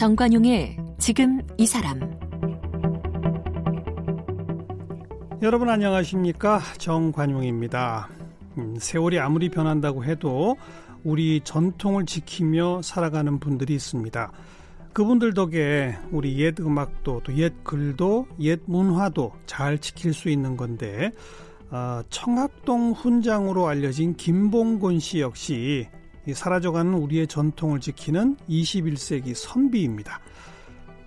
정관용의 지금 이 사람 여러분 안녕하십니까 정관용입니다. 음, 세월이 아무리 변한다고 해도 우리 전통을 지키며 살아가는 분들이 있습니다. 그분들 덕에 우리 옛 음악도 또 옛 글도 옛 문화도 잘 지킬 수 있는 건데 어, 청학동 훈장으로 알려진 김봉곤 씨 역시 사라져가는 우리의 전통을 지키는 21세기 선비입니다.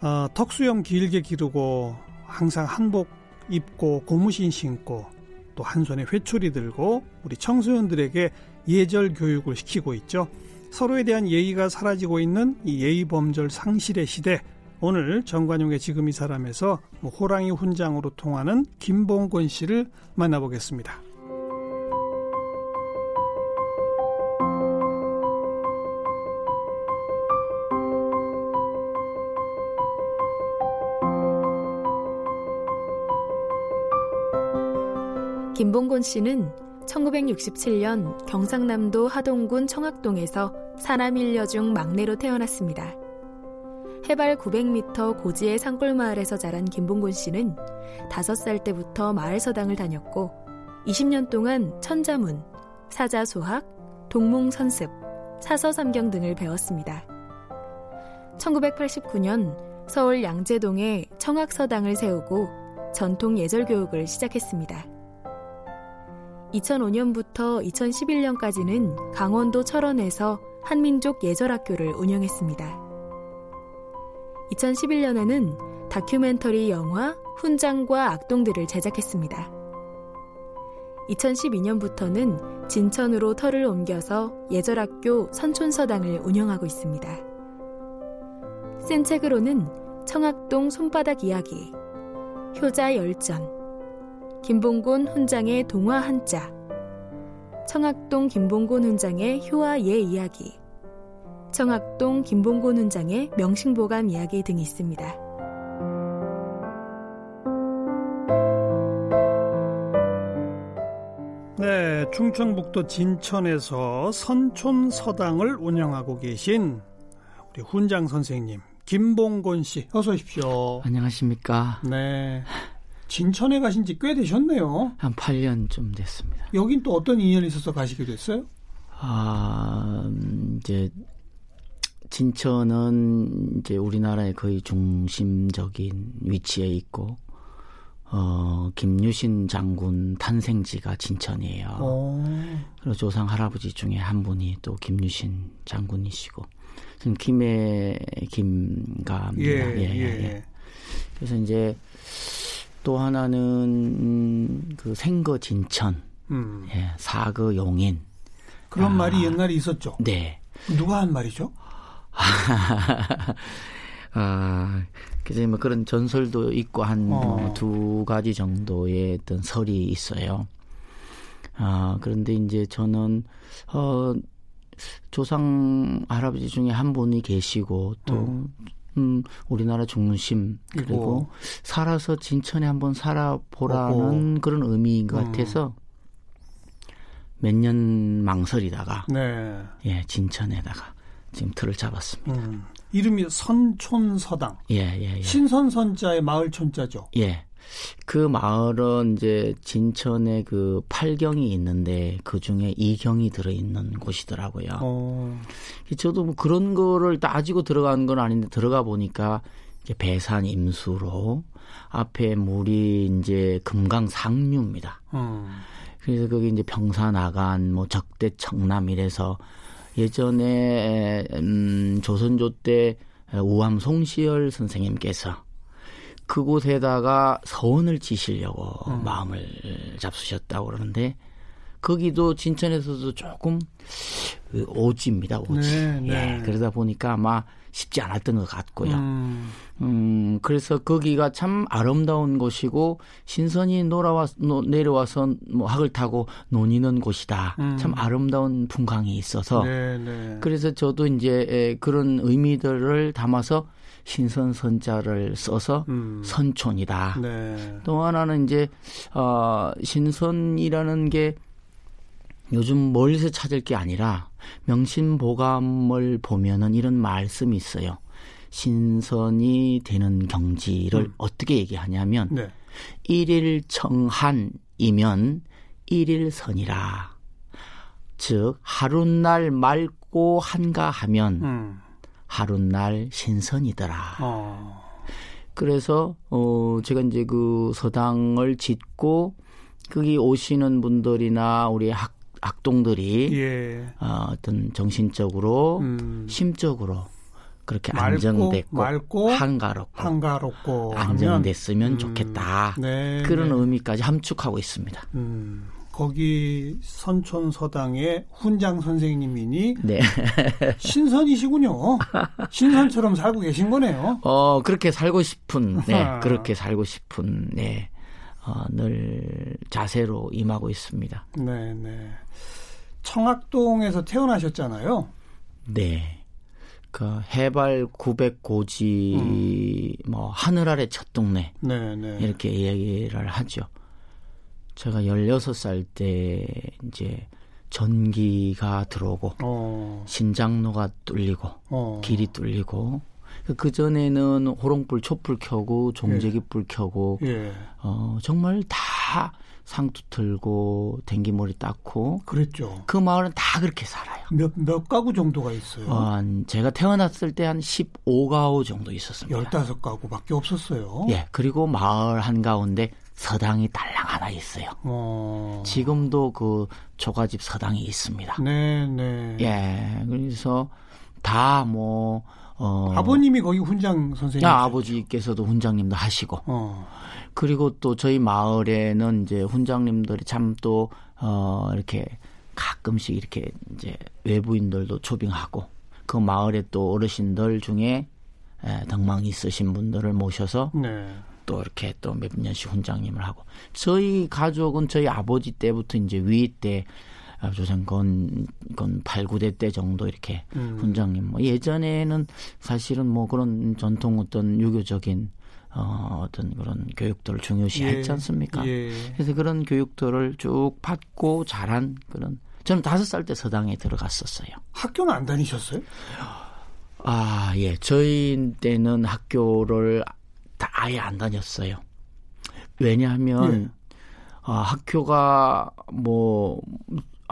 어, 턱수염 길게 기르고 항상 한복 입고 고무신 신고 또 한 손에 회초리 들고 우리 청소년들에게 예절 교육을 시키고 있죠. 서로에 대한 예의가 사라지고 있는 이 예의 범절 상실의 시대. 오늘 정관용의 지금 이 사람에서 뭐 호랑이 훈장으로 통하는 김봉곤 씨를 만나보겠습니다. 김봉곤 씨는 1967년 경상남도 하동군 청학동에서 사남 일녀 중 막내로 태어났습니다. 해발 900m 고지의 산골 마을에서 자란 김봉곤 씨는 5살 때부터 마을 서당을 다녔고 20년 동안 천자문, 사자소학, 동몽선습, 사서삼경 등을 배웠습니다. 1989년 서울 양재동에 청학서당을 세우고 전통 예절 교육을 시작했습니다. 2005년부터 2011년까지는 강원도 철원에서 한민족 예절학교를 운영했습니다. 2011년에는 다큐멘터리 영화 훈장과 악동들을 제작했습니다. 2012년부터는 진천으로 터를 옮겨서 예절학교 선촌서당을 운영하고 있습니다. 센 책으로는 청학동 손바닥 이야기, 효자 열전, 김봉곤 훈장의 동화 한자, 청학동 김봉곤 훈장의 효와 예 이야기, 청학동 김봉곤 훈장의 명칭보감 이야기 등이 있습니다. 네, 충청북도 진천에서 선촌 서당을 운영하고 계신 우리 훈장 선생님 김봉곤 씨 어서 오십시오. 안녕하십니까? 네. 진천에 가신 지 꽤 되셨네요. 한 8년 좀 됐습니다. 여긴 또 어떤 인연이 있어서 가시게 됐어요? 아, 음, 이제 진천은 이제 우리나라의 거의 중심적인 위치에 있고 어, 김유신 장군 탄생지가 진천이에요. 오. 그리고 조상 할아버지 중에 한 분이 또 김유신 장군이시고, 저는 김해 김가입니다. 예, 예, 예. 예. 그래서 이제 또 하나는 음, 그 생거 진천, 음. 예, 사거 용인. 그런 아, 말이 옛날에 있었죠. 네. 누가 한 말이죠? 아, 그래서 뭐 그런 전설도 있고 한두 어. 가지 정도의 어떤 설이 있어요. 아, 그런데 이제 저는 어 조상 할아버지 중에 한 분이 계시고 또 음. 음, 우리나라 중심 그리고 살아서 진천에 한번 살아보라는 오 그런 의미인 것 음. 같아서 몇 년 망설이다가 네. 예 진천에다가 지금 틀을 잡았습니다. 음. 이름이 선촌서당. 예, 예, 예. 신선선자의 마을 촌자죠. 예. 그 마을은 이제 진천에 그 팔경이 있는데 그 중에 이경이 들어있는 곳이더라고요. 어. 저도 뭐 그런 거를 따지고 들어간 건 아닌데 들어가 보니까 이제 배산 임수로 앞에 물이 이제 금강 상류입니다. 어. 그래서 거기 이제 평사나간 뭐 적대 청남 이래서 예전에 음 조선조 때 우암 송시열 선생님께서 그곳에다가 서원을 지시려고 음. 마음을 잡수셨다고 그러는데 거기도 진천에서도 조금 그 오지입니다, 오지. 네, 네. 예, 그러다 보니까 아마 쉽지 않았던 것 같고요. 음. 음, 그래서 거기가 참 아름다운 곳이고 신선이 놀아와 노, 내려와서 뭐 학을 타고 논이는 곳이다. 음. 참 아름다운 풍광이 있어서 네, 네. 그래서 저도 이제 그런 의미들을 담아서 신선선자를 써서 음. 선촌이다. 네. 또 하나는 이제 어 신선이라는 게 요즘 멀리서 찾을 게 아니라 명심보감을 보면은 이런 말씀이 있어요. 신선이 되는 경지를 음. 어떻게 얘기하냐면 네. 일일 청한이면 일일 선이라. 즉 하루날 맑고 한가하면 음. 하루날 신선이더라. 어. 그래서 어 제가 이제 그 서당을 짓고 거기 오시는 분들이나 우리 학 악동들이 예. 어, 어떤 정신적으로 음. 심적으로 그렇게 맑고, 안정됐고 맑고, 한가롭고, 한가롭고 안정됐으면 음, 좋겠다 네, 그런 네. 의미까지 함축하고 있습니다. 음, 거기 선촌 서당의 훈장 선생님이니 네. 신선이시군요. 신선처럼 살고 계신 거네요. 어 그렇게 살고 싶은 네 그렇게 살고 싶은 네. 어, 늘 자세로 임하고 있습니다. 네, 네. 청학동에서 태어나셨잖아요. 네. 그 해발 900고지 음. 뭐 하늘 아래 첫 동네. 네, 네. 이렇게 이야기를 하죠. 제가 16살 때 이제 전기가 들어오고 어. 신장로가 뚫리고 어. 길이 뚫리고 그 전에는 호롱불 촛불 켜고 종제기불 예. 켜고 예. 어 정말 다 상투 틀고 댕기머리 닦고 그랬죠. 그 마을은 다 그렇게 살아요. 몇몇 가구 정도가 있어요? 어, 제가 태어났을 때 한 15가구 정도 있었습니다. 15가구밖에 없었어요. 예. 그리고 마을 한가운데 서당이 달랑 하나 있어요. 어... 지금도 그 조가집 서당이 있습니다. 네, 네. 예. 그래서 다 뭐 어. 아버님이 거기 훈장 선생님. 아, 아버지께서도 훈장님도 하시고. 어. 그리고 또 저희 마을에는 이제 훈장님들이 참 또, 어, 이렇게 가끔씩 이렇게 이제 외부인들도 초빙하고 그 마을에 또 어르신들 중에 에, 덕망이 있으신 분들을 모셔서 네. 또 이렇게 또 몇 년씩 훈장님을 하고 저희 가족은 저희 아버지 때부터 이제 위위 때 조선 건, 건 8, 9대 때 정도 이렇게 음. 훈장님. 뭐 예전에는 사실은 뭐 그런 전통 어떤 유교적인 어, 어떤 그런 교육들을 중요시 예. 했지 않습니까? 예. 그래서 그런 교육들을 쭉 받고 자란 그런 저는 다섯 살 때 서당에 들어갔었어요. 학교는 안 다니셨어요? 아, 예. 저희 때는 학교를 다 아예 안 다녔어요. 왜냐하면 예. 아, 학교가 뭐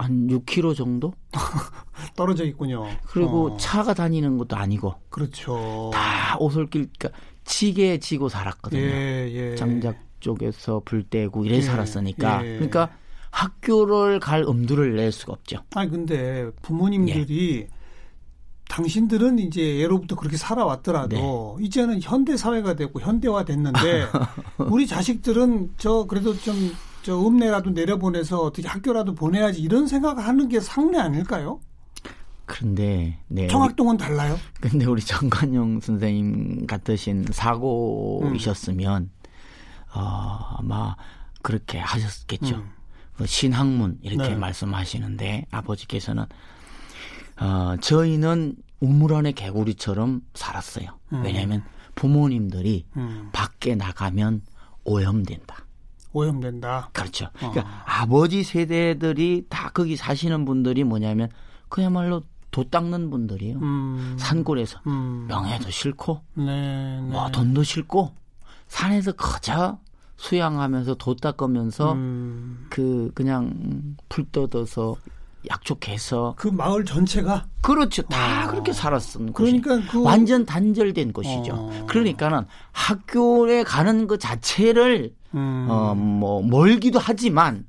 한 6km 정도 떨어져 있군요. 그리고 어. 차가 다니는 것도 아니고. 그렇죠. 다 오솔길, 그러니까 지게 지고 살았거든요. 예, 예. 장작 쪽에서 불 떼고 이래 예, 살았으니까. 예. 그러니까 학교를 갈 엄두를 낼 수가 없죠. 아니 근데 부모님들이 예. 당신들은 이제 예로부터 그렇게 살아왔더라도 네. 이제는 현대 사회가 됐고 현대화 됐는데 우리 자식들은 저 그래도 좀 저 읍내라도 내려보내서 어떻게 학교라도 보내야지 이런 생각하는 게 상례 아닐까요? 그런데 네. 청학동은 달라요? 근데 우리 정관용 선생님 같으신 사고이셨으면 음. 어, 아마 그렇게 하셨겠죠. 음. 그 신학문 이렇게 네. 말씀하시는데 아버지께서는 어, 저희는 우물 안의 개구리처럼 살았어요. 음. 왜냐하면 부모님들이 음. 밖에 나가면 오염된다. 오염된다. 그렇죠. 어. 그러니까 아버지 세대들이 다 거기 사시는 분들이 뭐냐면 그야말로 도 닦는 분들이에요. 음. 산골에서 음. 명예도 싫고, 네, 네. 뭐 돈도 싫고, 산에서 거저 수양하면서 도 닦으면서 음. 그 그냥 풀 뜯어서 약촉해서 그 마을 전체가 그렇죠 다 어. 그렇게 살았던 그러니까 그... 완전 단절된 것이죠. 어. 그러니까는 학교에 가는 그 자체를 음. 어뭐 멀기도 하지만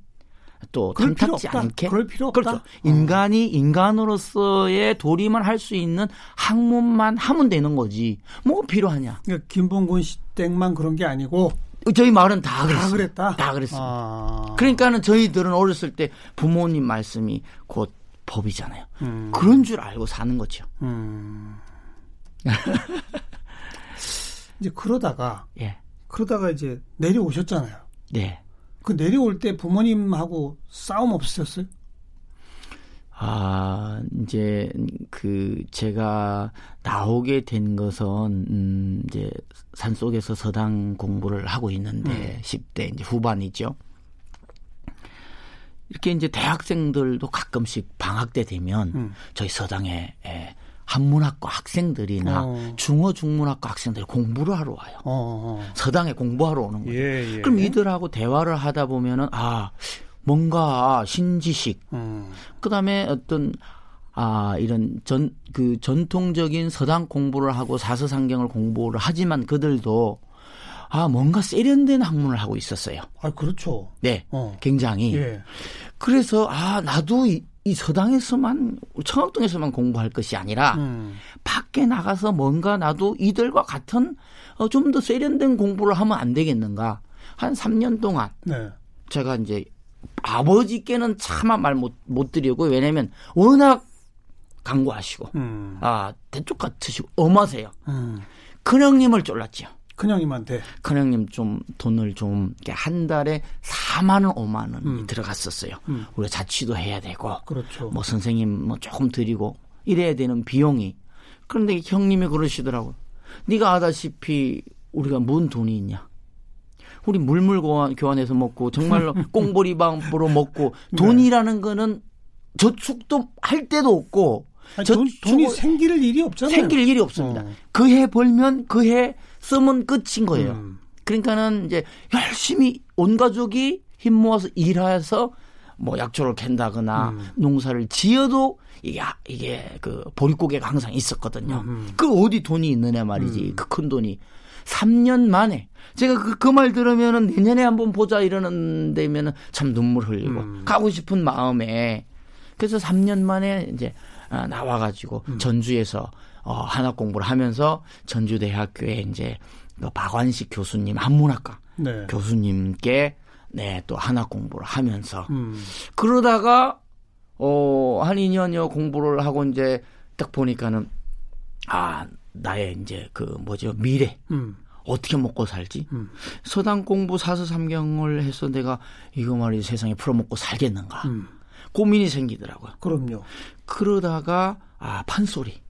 또 탐탁지 않게 그럴 필요 없다. 그렇죠. 어. 인간이 인간으로서의 도리만 할 수 있는 학문만 하면 되는 거지. 뭐 필요하냐? 그러니까 김봉곤 씨 땡만 그런 게 아니고 저희 마을은 다 그랬어요. 다 그랬다. 다 그랬습니다. 아. 그러니까는 저희들은 어렸을 때 부모님 말씀이 곧 법이잖아요. 음. 그런 줄 알고 사는 거죠. 음. 이제 그러다가 예. 그러다가 이제 내려오셨잖아요. 네. 그 내려올 때 부모님하고 싸움 없으셨어요? 아, 이제 그 제가 나오게 된 것은 음 이제 산속에서 서당 공부를 하고 있는데 음. 10대 이제 후반이죠. 이렇게 이제 대학생들도 가끔씩 방학 때 되면 음. 저희 서당에 예, 한문학과 학생들이나 어. 중어 중문학과 학생들이 공부를 하러 와요. 어. 어, 어. 서당에 공부하러 오는 거예요. 예, 예. 그럼 이들하고 대화를 하다 보면은 아 뭔가 신지식, 음. 그 다음에 어떤 아 이런 전 그 전통적인 서당 공부를 하고 사서상경을 공부를 하지만 그들도 아 뭔가 세련된 학문을 하고 있었어요. 아 그렇죠. 네, 어. 굉장히. 예. 그래서 아 나도 이, 이 서당에서만 청학동에서만 공부할 것이 아니라 음. 밖에 나가서 뭔가 나도 이들과 같은 어, 좀 더 세련된 공부를 하면 안 되겠는가? 한 3년 동안 네. 제가 이제 아버지께는 차마 말 못 못 드리고 왜냐면 워낙 강구하시고 음. 아 대쪽 같으시고 엄하세요. 음. 큰형님을 쫄랐죠. 큰형님한테 큰형님 좀 돈을 좀 한 달에 4만 원, 5만 원이 음. 들어갔었어요. 음. 우리가 자취도 해야 되고, 그렇죠. 뭐 선생님 뭐 조금 드리고 이래야 되는 비용이. 그런데 형님이 그러시더라고요. 네가 아다시피 우리가 뭔 돈이 있냐? 우리 물물 교환, 해서 먹고 정말로 꽁보리밥으로 먹고 네. 돈이라는 거는 저축도 할 데도 없고 아니, 저, 돈, 이 생길 일이 없잖아요. 생길 일이 없습니다. 어. 그해 벌면 그 해 쓰면 끝인 거예요. 음. 그러니까는 이제 열심히 온 가족이 힘 모아서 일해서 뭐 약초를 캔다거나 음. 농사를 지어도 이게 이게 그 보릿고개가 항상 있었거든요. 음. 음. 그 어디 돈이 있느냐 말이지. 음. 그큰 돈이 3년 만에 제가 그, 그 말 들으면은 내년에 한번 보자 이러는 데면은 참 눈물 흘리고 음. 가고 싶은 마음에 그래서 3년 만에 이제 아, 나와가지고 음. 전주에서 어, 한학 공부를 하면서 전주대학교에 이제 그 박완식 교수님 한문학과 네. 교수님께 네, 또 한학 공부를 하면서 음. 그러다가 어, 한 2년여 공부를 하고 이제 딱 보니까는 아, 나의 이제 그 뭐죠 미래 음. 어떻게 먹고 살지? 음. 서당 공부 사서 삼경을 해서 내가 이거 말이 세상에 풀어먹고 살겠는가? 음. 고민이 생기더라고요. 그럼요. 그러다가 아 판소리.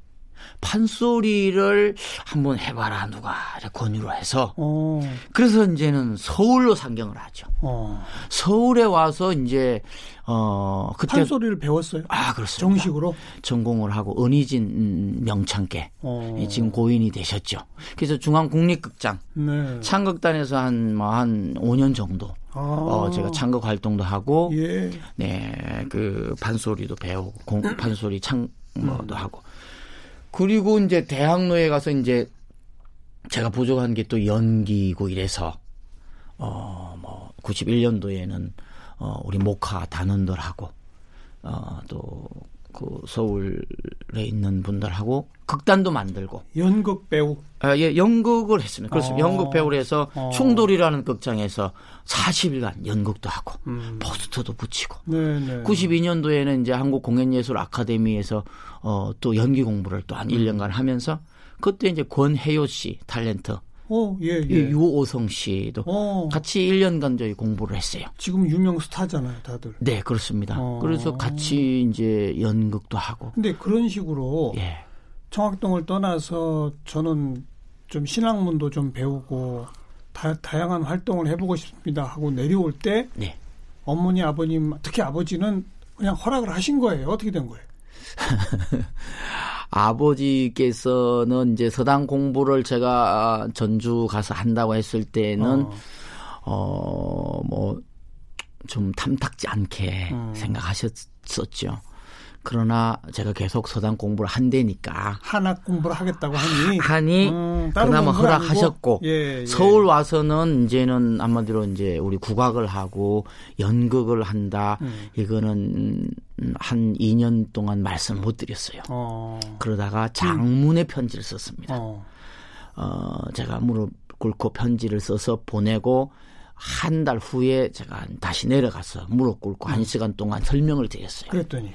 판소리를 한번 해봐라 누가 권유를 해서 어. 그래서 이제는 서울로 상경을 하죠. 어. 서울에 와서 이제 어 그때 판소리를 배웠어요. 아 그렇습니다. 정식으로 전공을 하고 은희진 명창께 어. 지금 고인이 되셨죠. 그래서 중앙국립극장 네. 창극단에서 한뭐한 뭐 5년 정도 아. 어, 제가 창극 활동도 하고, 예. 네, 그 판소리도 배우고, 공, 판소리 창, 뭐도 음. 하고. 그리고 이제 대학로에 가서 이제 제가 부족한 게 또 연기고 이래서 어 뭐 91년도에는 어 우리 목화 단원들하고 어또 그 서울에 있는 분들하고 극단도 만들고 연극 배우 아, 예, 연극을 했습니다. 그렇습니다. 어. 연극 배우를 해서 어. 충돌이라는 극장에서 40일간 연극도 하고 음. 포스터도 붙이고 네네. 92년도에는 이제 한국 공연예술 아카데미에서 어, 또 연기 공부를 또 한 1년간 음. 하면서 그때 이제 권혜요 씨 탤런트 어, 예, 예. 유오성 씨도 어. 같이 1년간 저희 공부를 했어요. 지금 유명 스타잖아요, 다들. 네, 그렇습니다. 어. 그래서 같이 이제 연극도 하고. 근데 그런 식으로 예. 청학동을 떠나서 저는 좀 신학문도 좀 배우고 다, 다양한 활동을 해보고 싶습니다 하고 내려올 때 네. 어머니, 아버님, 특히 아버지는 그냥 허락을 하신 거예요. 어떻게 된 거예요? 아버지께서는 이제 서당 공부를 제가 전주 가서 한다고 했을 때는 어, 어뭐 좀 탐탁지 않게 음. 생각하셨었죠. 그러나 제가 계속 서당 공부를 한대니까 한학 공부를 하겠다고 하니 하니 음, 그나마 허락하셨고 예, 예. 서울 와서는 이제는 한마디로 이제 우리 국악을 하고 연극을 한다 음. 이거는 한 2년 동안 말씀 못 드렸어요. 어. 그러다가 장문의 편지를 썼습니다. 어. 어 제가 무릎 꿇고 편지를 써서 보내고 한 달 후에 제가 다시 내려가서 무릎 꿇고 음. 한 시간 동안 설명을 드렸어요. 그랬더니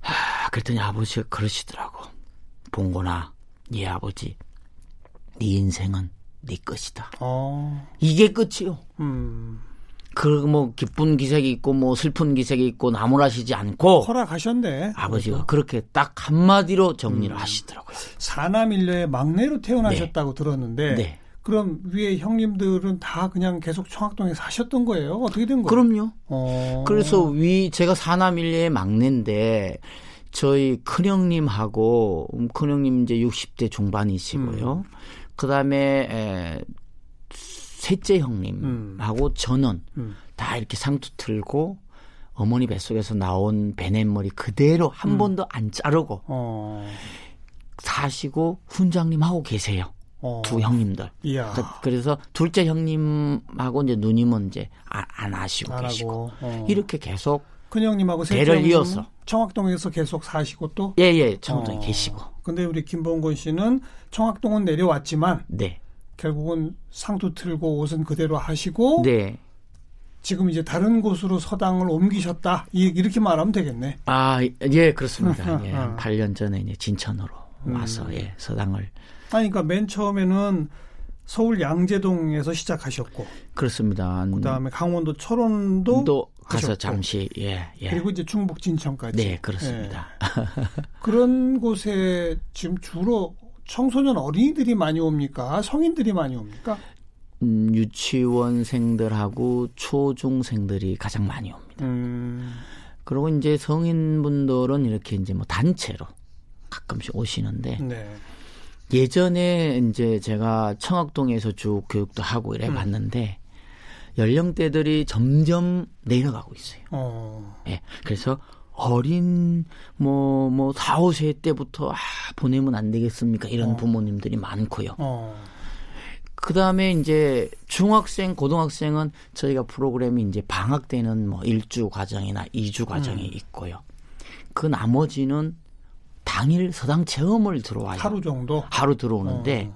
하, 그랬더니 아버지가 그러시더라고. 봉곤아, 네 아버지, 네 인생은 네 것이다. 어. 이게 끝이요. 음. 그뭐 기쁜 기색이 있고 뭐 슬픈 기색이 있고 나무라시지 않고 허락하셨네. 아버지가 그래서. 그렇게 딱 한마디로 정리를 음. 하시더라고요. 사남 일녀의 막내로 태어나셨다고 네. 들었는데 네. 그럼 위에 형님들은 다 그냥 계속 청학동에 사셨던 거예요? 어떻게 된 거예요? 그럼요. 어. 그래서 위 제가 사남 일녀의 막내인데 저희 큰형님하고 음, 큰형님 이제 60대 중반이시고요. 음. 그다음에 셋째 형님하고 음. 저는 음. 다 이렇게 상투 틀고 어머니 뱃속에서 나온 베넷머리 그대로 한 음. 번도 안 자르고 어. 사시고 훈장님 하고 계세요. 어. 두 형님들. 이야. 그, 래서 둘째 형님하고 이제 누님은 이제 안, 안 하시고 안 계시고 어. 이렇게 계속 큰 형님하고 대를 이어서 청학동에서 계속 사시고 또 예예 청학동에 어. 계시고. 근데 우리 김봉건 씨는 청학동은 내려왔지만 네. 결국은 상투 틀고 옷은 그대로 하시고 네. 지금 이제 다른 곳으로 서당을 옮기셨다 이렇게 말하면 되겠네. 아예 그렇습니다. 예, 8년 전에 이제 진천으로 와서 음. 예, 서당을. 아니 그러니까 맨 처음에는 서울 양재동에서 시작하셨고 그렇습니다. 그다음에 강원도 철원도 또 가서 잠시 예, 예. 그리고 이제 충북 진천까지 네 그렇습니다. 예. 그런 곳에 지금 주로 청소년 어린이들이 많이 옵니까? 성인들이 많이 옵니까? 음, 유치원생들하고 초중생들이 가장 많이 옵니다. 음. 그리고 이제 성인분들은 이렇게 이제 뭐 단체로 가끔씩 오시는데 네. 예전에 이제 제가 청학동에서 쭉 교육도 하고 이래 음. 봤는데 연령대들이 점점 내려가고 있어요. 어. 예. 그래서 어린 뭐뭐 뭐 4, 5세 때부터 아, 보내면 안 되겠습니까? 이런 어. 부모님들이 많고요. 어. 그 다음에 이제 중학생, 고등학생은 저희가 프로그램이 이제 방학 때는 뭐 1주 과정이나 2주 과정이 음. 있고요. 그 나머지는 당일 서당 체험을 들어와요. 하루 정도? 하루 들어오는데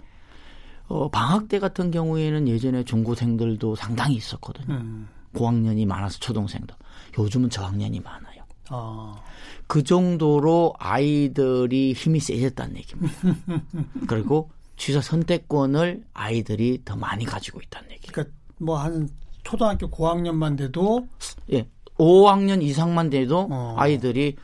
어. 어 방학 때 같은 경우에는 예전에 중고생들도 상당히 있었거든요. 음. 고학년이 많아서 초동생도. 요즘은 저학년이 많아요. 아. 그 정도로 아이들이 힘이 세졌다는 얘기입니다. 그리고 취사 선택권을 아이들이 더 많이 가지고 있다는 얘기. 그러니까 뭐 한 초등학교 고학년만 돼도 예, 5학년 이상만 돼도 어. 아이들이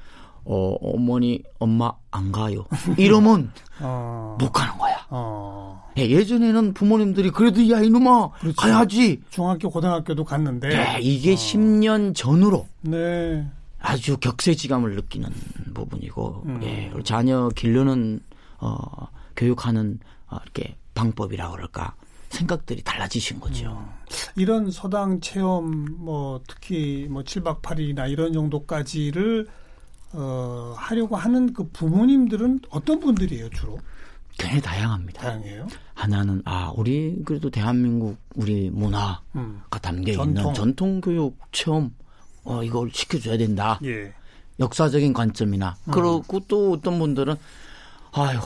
어, 어머니, 엄마 안 가요. 이러면 어. 못 가는 거야. 어. 예, 전에는 부모님들이 그래도 야 이놈아 그렇지. 가야지. 중학교, 고등학교도 갔는데. 네, 이게 어. 10년 전으로. 네. 아주 격세지감을 느끼는 부분이고 음. 예, 자녀 기르는 어, 교육하는 어, 이렇게 방법이라 그럴까 생각들이 달라지신 거죠. 음. 이런 서당 체험 뭐 특히 뭐 7박 8일이나 이런 정도까지를 어, 하려고 하는 그 부모님들은 어떤 분들이에요 주로? 굉장히 다양합니다. 다양해요. 하나는 아 우리 그래도 대한민국 우리 문화가 음. 담겨 전통. 있는 전통 교육 체험 어, 이걸 시켜줘야 된다. 예. 역사적인 관점이나. 음. 그리고 또 어떤 분들은, 아휴,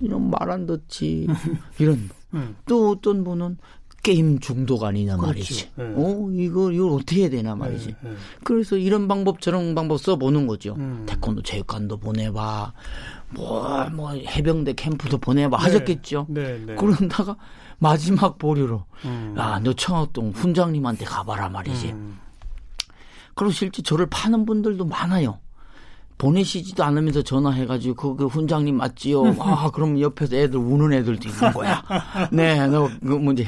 이런 말 안 듣지. 이런. 음. 또 어떤 분은 게임 중독 아니냐 말이지. 네. 어, 이거, 이걸 어떻게 해야 되나 말이지. 네, 네. 그래서 이런 방법, 저런 방법 써보는 거죠. 음. 태권도 체육관도 보내봐. 뭐, 뭐, 해병대 캠프도 보내봐. 네. 하셨겠죠. 네, 네. 그런다가 마지막 보류로, 음. 야, 너 청학동 훈장님한테 가봐라 말이지. 음. 그리고 실제 저를 파는 분들도 많아요. 보내시지도 않으면서 전화해가지고 그, 그 훈장님 맞지요? 아 그럼 옆에서 애들 우는 애들도 있는 거야. 네, 너뭐 이제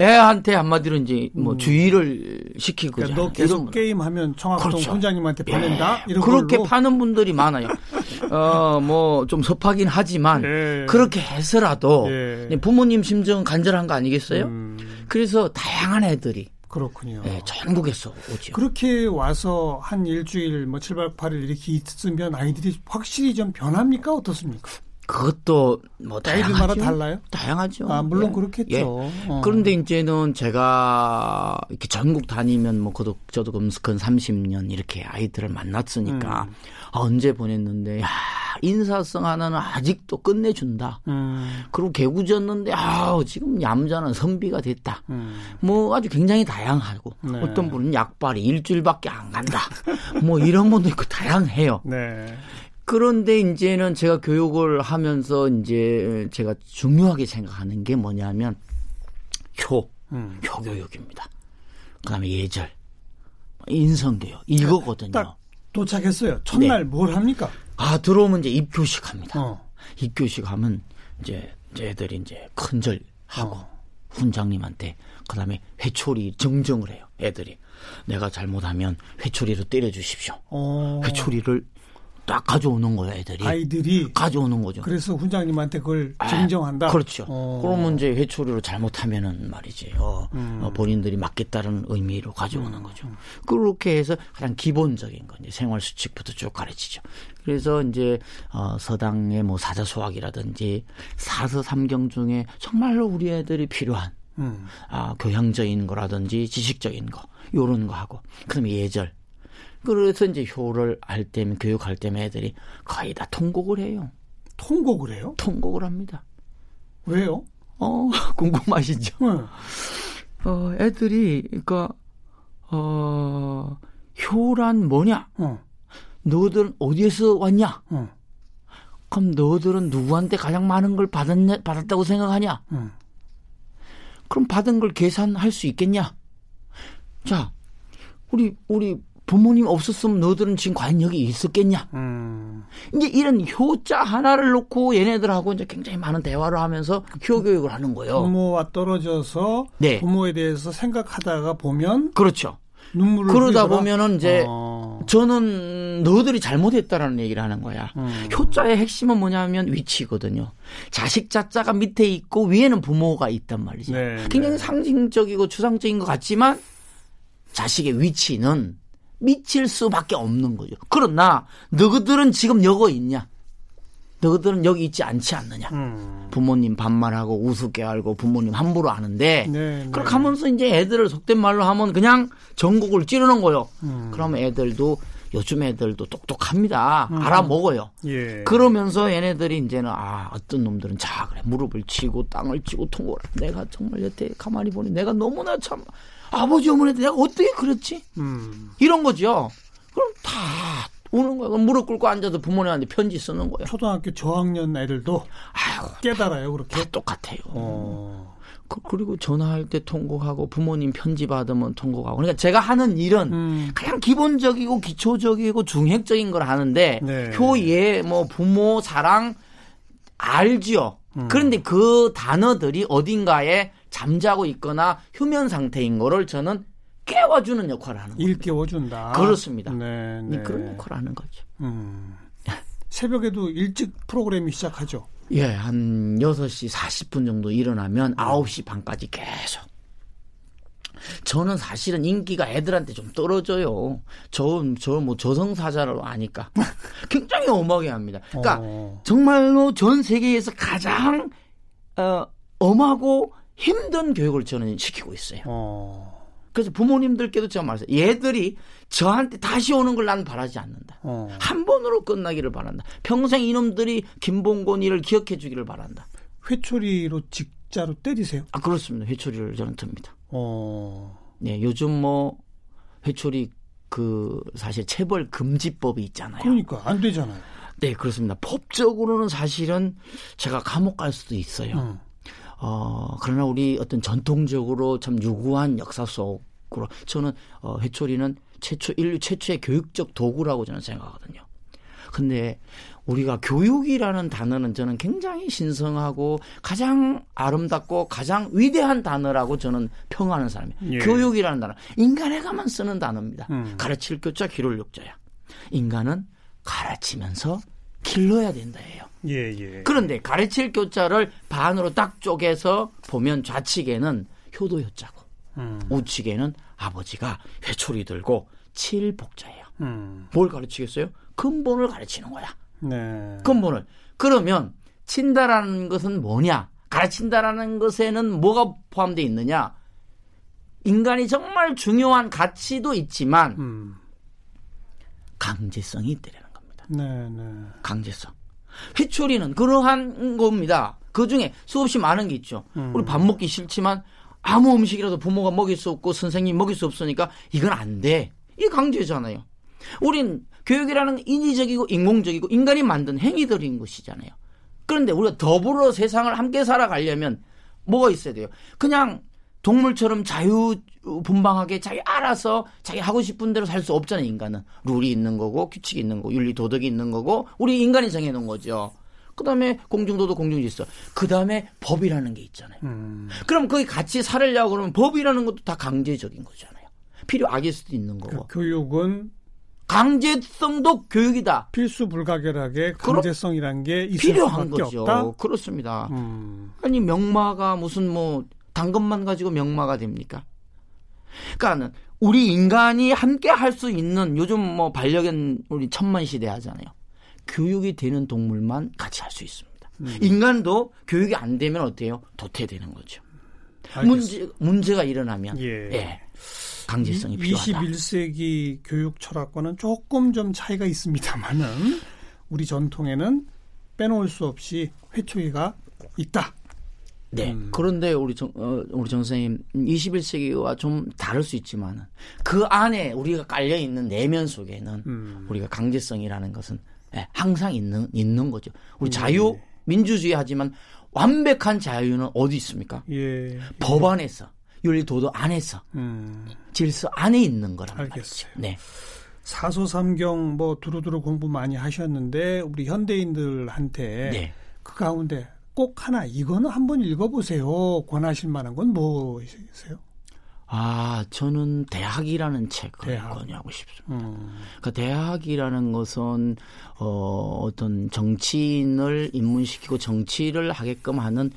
애한테 한마디로 이제 뭐 음. 주의를 시키고 그러니까 너 계속 게임하면 청학동 그렇죠. 훈장님한테 보낸다. 예. 이런 그렇게 걸로. 파는 분들이 많아요. 어뭐 좀 섭하긴 하지만 예. 그렇게 해서라도 예. 부모님 심정은 간절한 거 아니겠어요? 음. 그래서 다양한 애들이 그렇군요. 네, 전국에서 오죠. 그렇게 와서 한 일주일, 뭐 7박 8일 이렇게 있으면 아이들이 확실히 좀 변합니까? 어떻습니까? 그것도 뭐 다양하죠. 달라요? 다양하죠. 아, 물론 예. 그렇겠죠. 예. 어. 그런데 이제는 제가 이렇게 전국 다니면 뭐 그도 저도 금스큰 30년 이렇게 아이들을 만났으니까 음. 아, 언제 보냈는데 야, 인사성 하나는 아직도 끝내준다. 음. 그리고 개구졌는데 아, 지금 얌전한 선비가 됐다. 음. 뭐 아주 굉장히 다양하고 네. 어떤 분은 약발이 일주일밖에 안 간다. 뭐 이런 분도 있고 다양해요. 네. 그런데 이제는 제가 교육을 하면서 이제 제가 중요하게 생각하는 게 뭐냐면 효, 음. 효교육입니다. 그다음에 예절, 인성교육 이거거든요. 딱 도착했어요. 첫날 네. 뭘 합니까? 아 들어오면 이제 입교식 합니다. 어. 입교식 하면 이제 애들이 이제 큰절 하고 어. 훈장님한테 그다음에 회초리 정정을 해요. 애들이 내가 잘못하면 회초리로 때려 주십시오. 어. 회초리를 딱 가져오는 거예요, 애들이. 아이들이 가져오는 거죠. 그래서 훈장님한테 그걸 아, 정정한다. 그렇죠. 어. 그러면 이제 회초리로 잘못하면은 말이지. 어, 음. 어, 본인들이 맞겠다는 의미로 가져오는 음. 거죠. 그렇게 해서 가장 기본적인 건 이제 생활 수칙부터 쭉 가르치죠. 그래서 이제 어, 서당의 뭐 사자소학이라든지 사서 삼경 중에 정말로 우리 애들이 필요한 음. 아, 교양적인 거라든지 지식적인 거 요런 거 하고 그다음에 예절 그래서 이제 효를 할 때면 교육할 때면 애들이 거의 다 통곡을 해요. 통곡을 해요? 통곡을 합니다. 왜요? 어 궁금하시죠? 네. 어 애들이 그러니까 어 효란 뭐냐? 어. 너들은 어디에서 왔냐? 어. 그럼 너들은 누구한테 가장 많은 걸 받았냐, 받았다고 생각하냐? 어. 그럼 받은 걸 계산할 수 있겠냐? 자, 우리 우리 부모님 없었으면 너들은 지금 과연 여기 있었겠냐? 음. 이제 이런 효자 하나를 놓고 얘네들하고 이제 굉장히 많은 대화를 하면서 효 교육을 하는 거예요. 부모와 떨어져서 네. 부모에 대해서 생각하다가 보면 그렇죠. 눈물을 그러다 흘리더라? 보면은 이제 어. 저는 너들이 잘못했다라는 얘기를 하는 거야. 음. 효자의 핵심은 뭐냐면 위치거든요. 자식 자자가 밑에 있고 위에는 부모가 있단 말이죠. 네, 굉장히 네. 상징적이고 추상적인 것 같지만 자식의 위치는 미칠 수밖에 없는 거죠. 그러나 너희들은 지금 여기 있냐? 너희들은 여기 있지 않지 않느냐? 음. 부모님 반말하고 우습게 알고 부모님 함부로 하는데 네, 네. 그렇게 하면서 이제 애들을 속된 말로 하면 그냥 전국을 찌르는 거요. 음. 그러면 애들도 요즘 애들도 똑똑합니다. 음. 알아먹어요. 예. 그러면서 얘네들이 이제는 아 어떤 놈들은 자 그래 무릎을 치고 땅을 치고 통곡을 내가 정말 여태 가만히 보니 내가 너무나 참 아버지 어머니한테 내가 어떻게 그랬지? 음. 이런 거죠. 그럼 다 오는 거야. 무릎 꿇고 앉아서 부모님한테 편지 쓰는 거예요. 초등학교 저학년 애들도 아유, 깨달아요, 그렇게. 다 똑같아요. 어. 그, 리고 전화할 때 통곡하고 부모님 편지 받으면 통곡하고. 그러니까 제가 하는 일은 음. 가장 기본적이고 기초적이고 중핵적인 걸 하는데 네. 효예, 뭐 부모 사랑 알지요. 음. 그런데 그 단어들이 어딘가에 잠자고 있거나 휴면 상태인 거를 저는 깨워주는 역할을 하는 겁니다. 일깨워준다. 그렇습니다. 네, 네. 그런 역할을 하는 거죠. 음. 새벽에도 일찍 프로그램이 시작하죠. 예, 한 6시 40분 정도 일어나면 9시 반까지 계속. 저는 사실은 인기가 애들한테 좀 떨어져요. 저, 저, 뭐, 저승사자로 아니까. 굉장히 엄하게 합니다. 그러니까, 어. 정말로 전 세계에서 가장, 어, 엄하고 힘든 교육을 저는 시키고 있어요. 어. 그래서 부모님들께도 제가 말했어요. 얘들이 저한테 다시 오는 걸 나는 바라지 않는다. 어. 한 번으로 끝나기를 바란다. 평생 이놈들이 김봉곤이를 기억해 주기를 바란다. 회초리로 직자로 때리세요? 아 그렇습니다. 회초리를 저는 듭니다. 어. 네, 요즘 뭐 회초리 그 사실 체벌 금지법이 있잖아요. 그러니까 안 되잖아요. 네, 그렇습니다. 법적으로는 사실은 제가 감옥 갈 수도 있어요. 음. 어, 그러나 우리 어떤 전통적으로 참 유구한 역사 속으로 저는 어, 회초리는 최초 인류 최초의 교육적 도구라고 저는 생각하거든요. 근데 우리가 교육이라는 단어는 저는 굉장히 신성하고 가장 아름답고 가장 위대한 단어라고 저는 평하는 사람이에요. 예. 교육이라는 단어. 인간에게만 쓰는 단어입니다. 음. 가르칠 교자 기를 육자야. 인간은 가르치면서 길러야 된다예요. 예, 예. 그런데 가르칠 교자를 반으로 딱 쪼개서 보면 좌측에는 효도 효자고 음. 우측에는 아버지가 회초리 들고 칠복자예요. 음. 뭘 가르치겠어요? 근본을 가르치는 거야. 네. 근본을. 그러면 친다라는 것은 뭐냐? 가르친다라는 것에는 뭐가 포함되어 있느냐? 인간이 정말 중요한 가치도 있지만 음. 강제성이 겁니다. 네, 네. 강제성. 회초리는 그러한 겁니다. 그 중에 수없이 많은 게 있죠. 음. 우리 밥 먹기 싫지만 아무 음식이라도 부모가 먹일 수 없고 선생님이 먹일 수 없으니까 이건 안 돼. 이게 강제잖아요. 우린 교육이라는 인위적이고 인공적이고 인간이 만든 행위들인 것이잖아요. 그런데 우리가 더불어 세상을 함께 살아가려면 뭐가 있어야 돼요? 그냥 동물처럼 자유 분방하게 자기 알아서 자기 하고 싶은 대로 살 수 없잖아요, 인간은. 룰이 있는 거고, 규칙이 있는 거고, 윤리, 도덕이 있는 거고, 우리 인간이 정해놓은 거죠. 그 다음에 공중도덕, 공중질서. 그 다음에 법이라는 게 있잖아요. 음. 그럼 거기 같이 살으려고 그러면 법이라는 것도 다 강제적인 거잖아요. 필요악일 수도 있는 거고. 그 교육은 강제성도 교육이다. 필수 불가결하게 강제성이란 게 있을 필요한 거죠. 없다? 그렇습니다. 음. 아니 명마가 무슨 뭐 당근만 가지고 명마가 됩니까? 그러니까는 우리 인간이 함께 할 수 있는 요즘 뭐 반려견 우리 천만 시대 하잖아요. 교육이 되는 동물만 같이 할 수 있습니다. 음. 인간도 교육이 안 되면 어때요? 도태되는 거죠. 알겠습니다. 문제 문제가 일어나면 예. 예. 강제성이 필요하다. 21세기 교육 철학과는 조금 좀 차이가 있습니다만은 우리 전통에는 빼놓을 수 없이 회초리가 있다. 네. 음. 그런데 우리 정, 어, 우리 정 선생님 21세기와 좀 다를 수 있지만 그 안에 우리가 깔려 있는 내면 속에는 음. 우리가 강제성이라는 것은 네, 항상 있는 있는 거죠. 우리 음. 자유 민주주의 하지만 완벽한 자유는 어디 있습니까? 예. 법 안에서 윤리 도덕 안에서 음. 질서 안에 있는 거란 알겠어요. 말이죠. 네. 사소삼경 뭐 두루두루 공부 많이 하셨는데 우리 현대인들한테 네. 그 가운데 꼭 하나 이거는 한번 읽어보세요 권하실 만한 건 뭐이세요? 아, 저는 대학이라는 책을 대학. 권유하고 싶습니다. 음. 그러니까 대학이라는 것은 어, 어떤 정치인을 입문시키고 정치를 하게끔 하는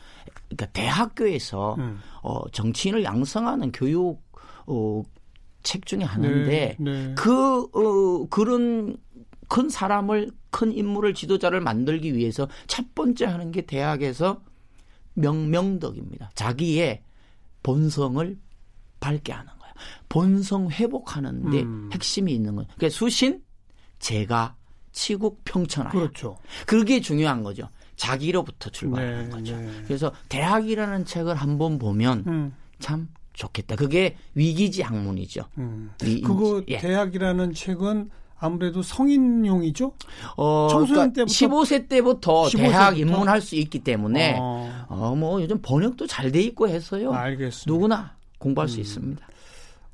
그러니까 대학교에서 음. 어, 정치인을 양성하는 교육 어, 책 중에 하나인데 네, 네. 그 어, 그런 큰 사람을 큰 인물을 지도자를 만들기 위해서 첫 번째 하는 게 대학에서 명 명덕입니다. 자기의 본성을 밝게 하는 거예요. 본성 회복하는데 음. 핵심이 있는 거예요. 그러니까 수신, 제가, 치국, 평천하야. 그렇죠. 그게 중요한 거죠. 자기로부터 출발하는 네, 거죠. 네. 그래서 대학이라는 책을 한번 보면 음. 참 좋겠다. 그게 위기지 학문이죠. 음. 위, 그거 예. 대학이라는 책은 아무래도 성인용이죠. 어, 청소년 그러니까 때부터 15세 때부터 15세 대학 입문할 수 있기 때문에 어. 어, 뭐 요즘 번역도 잘 돼 있고 해서요. 알겠습니다. 누구나 공부할 음. 수 있습니다.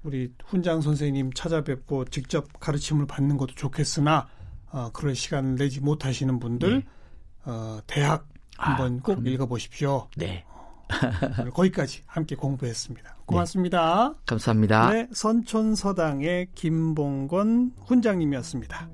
우리 훈장 선생님 찾아뵙고 직접 가르침을 받는 것도 좋겠으나 어, 그럴 시간을 내지 못하시는 분들 네. 어, 대학 아, 한번 아, 꼭. 읽어보십시오. 네. 어, 거기까지 함께 공부했습니다. 고맙습니다. 네. 감사합니다. 네, 선촌서당의 김봉건 훈장님이었습니다.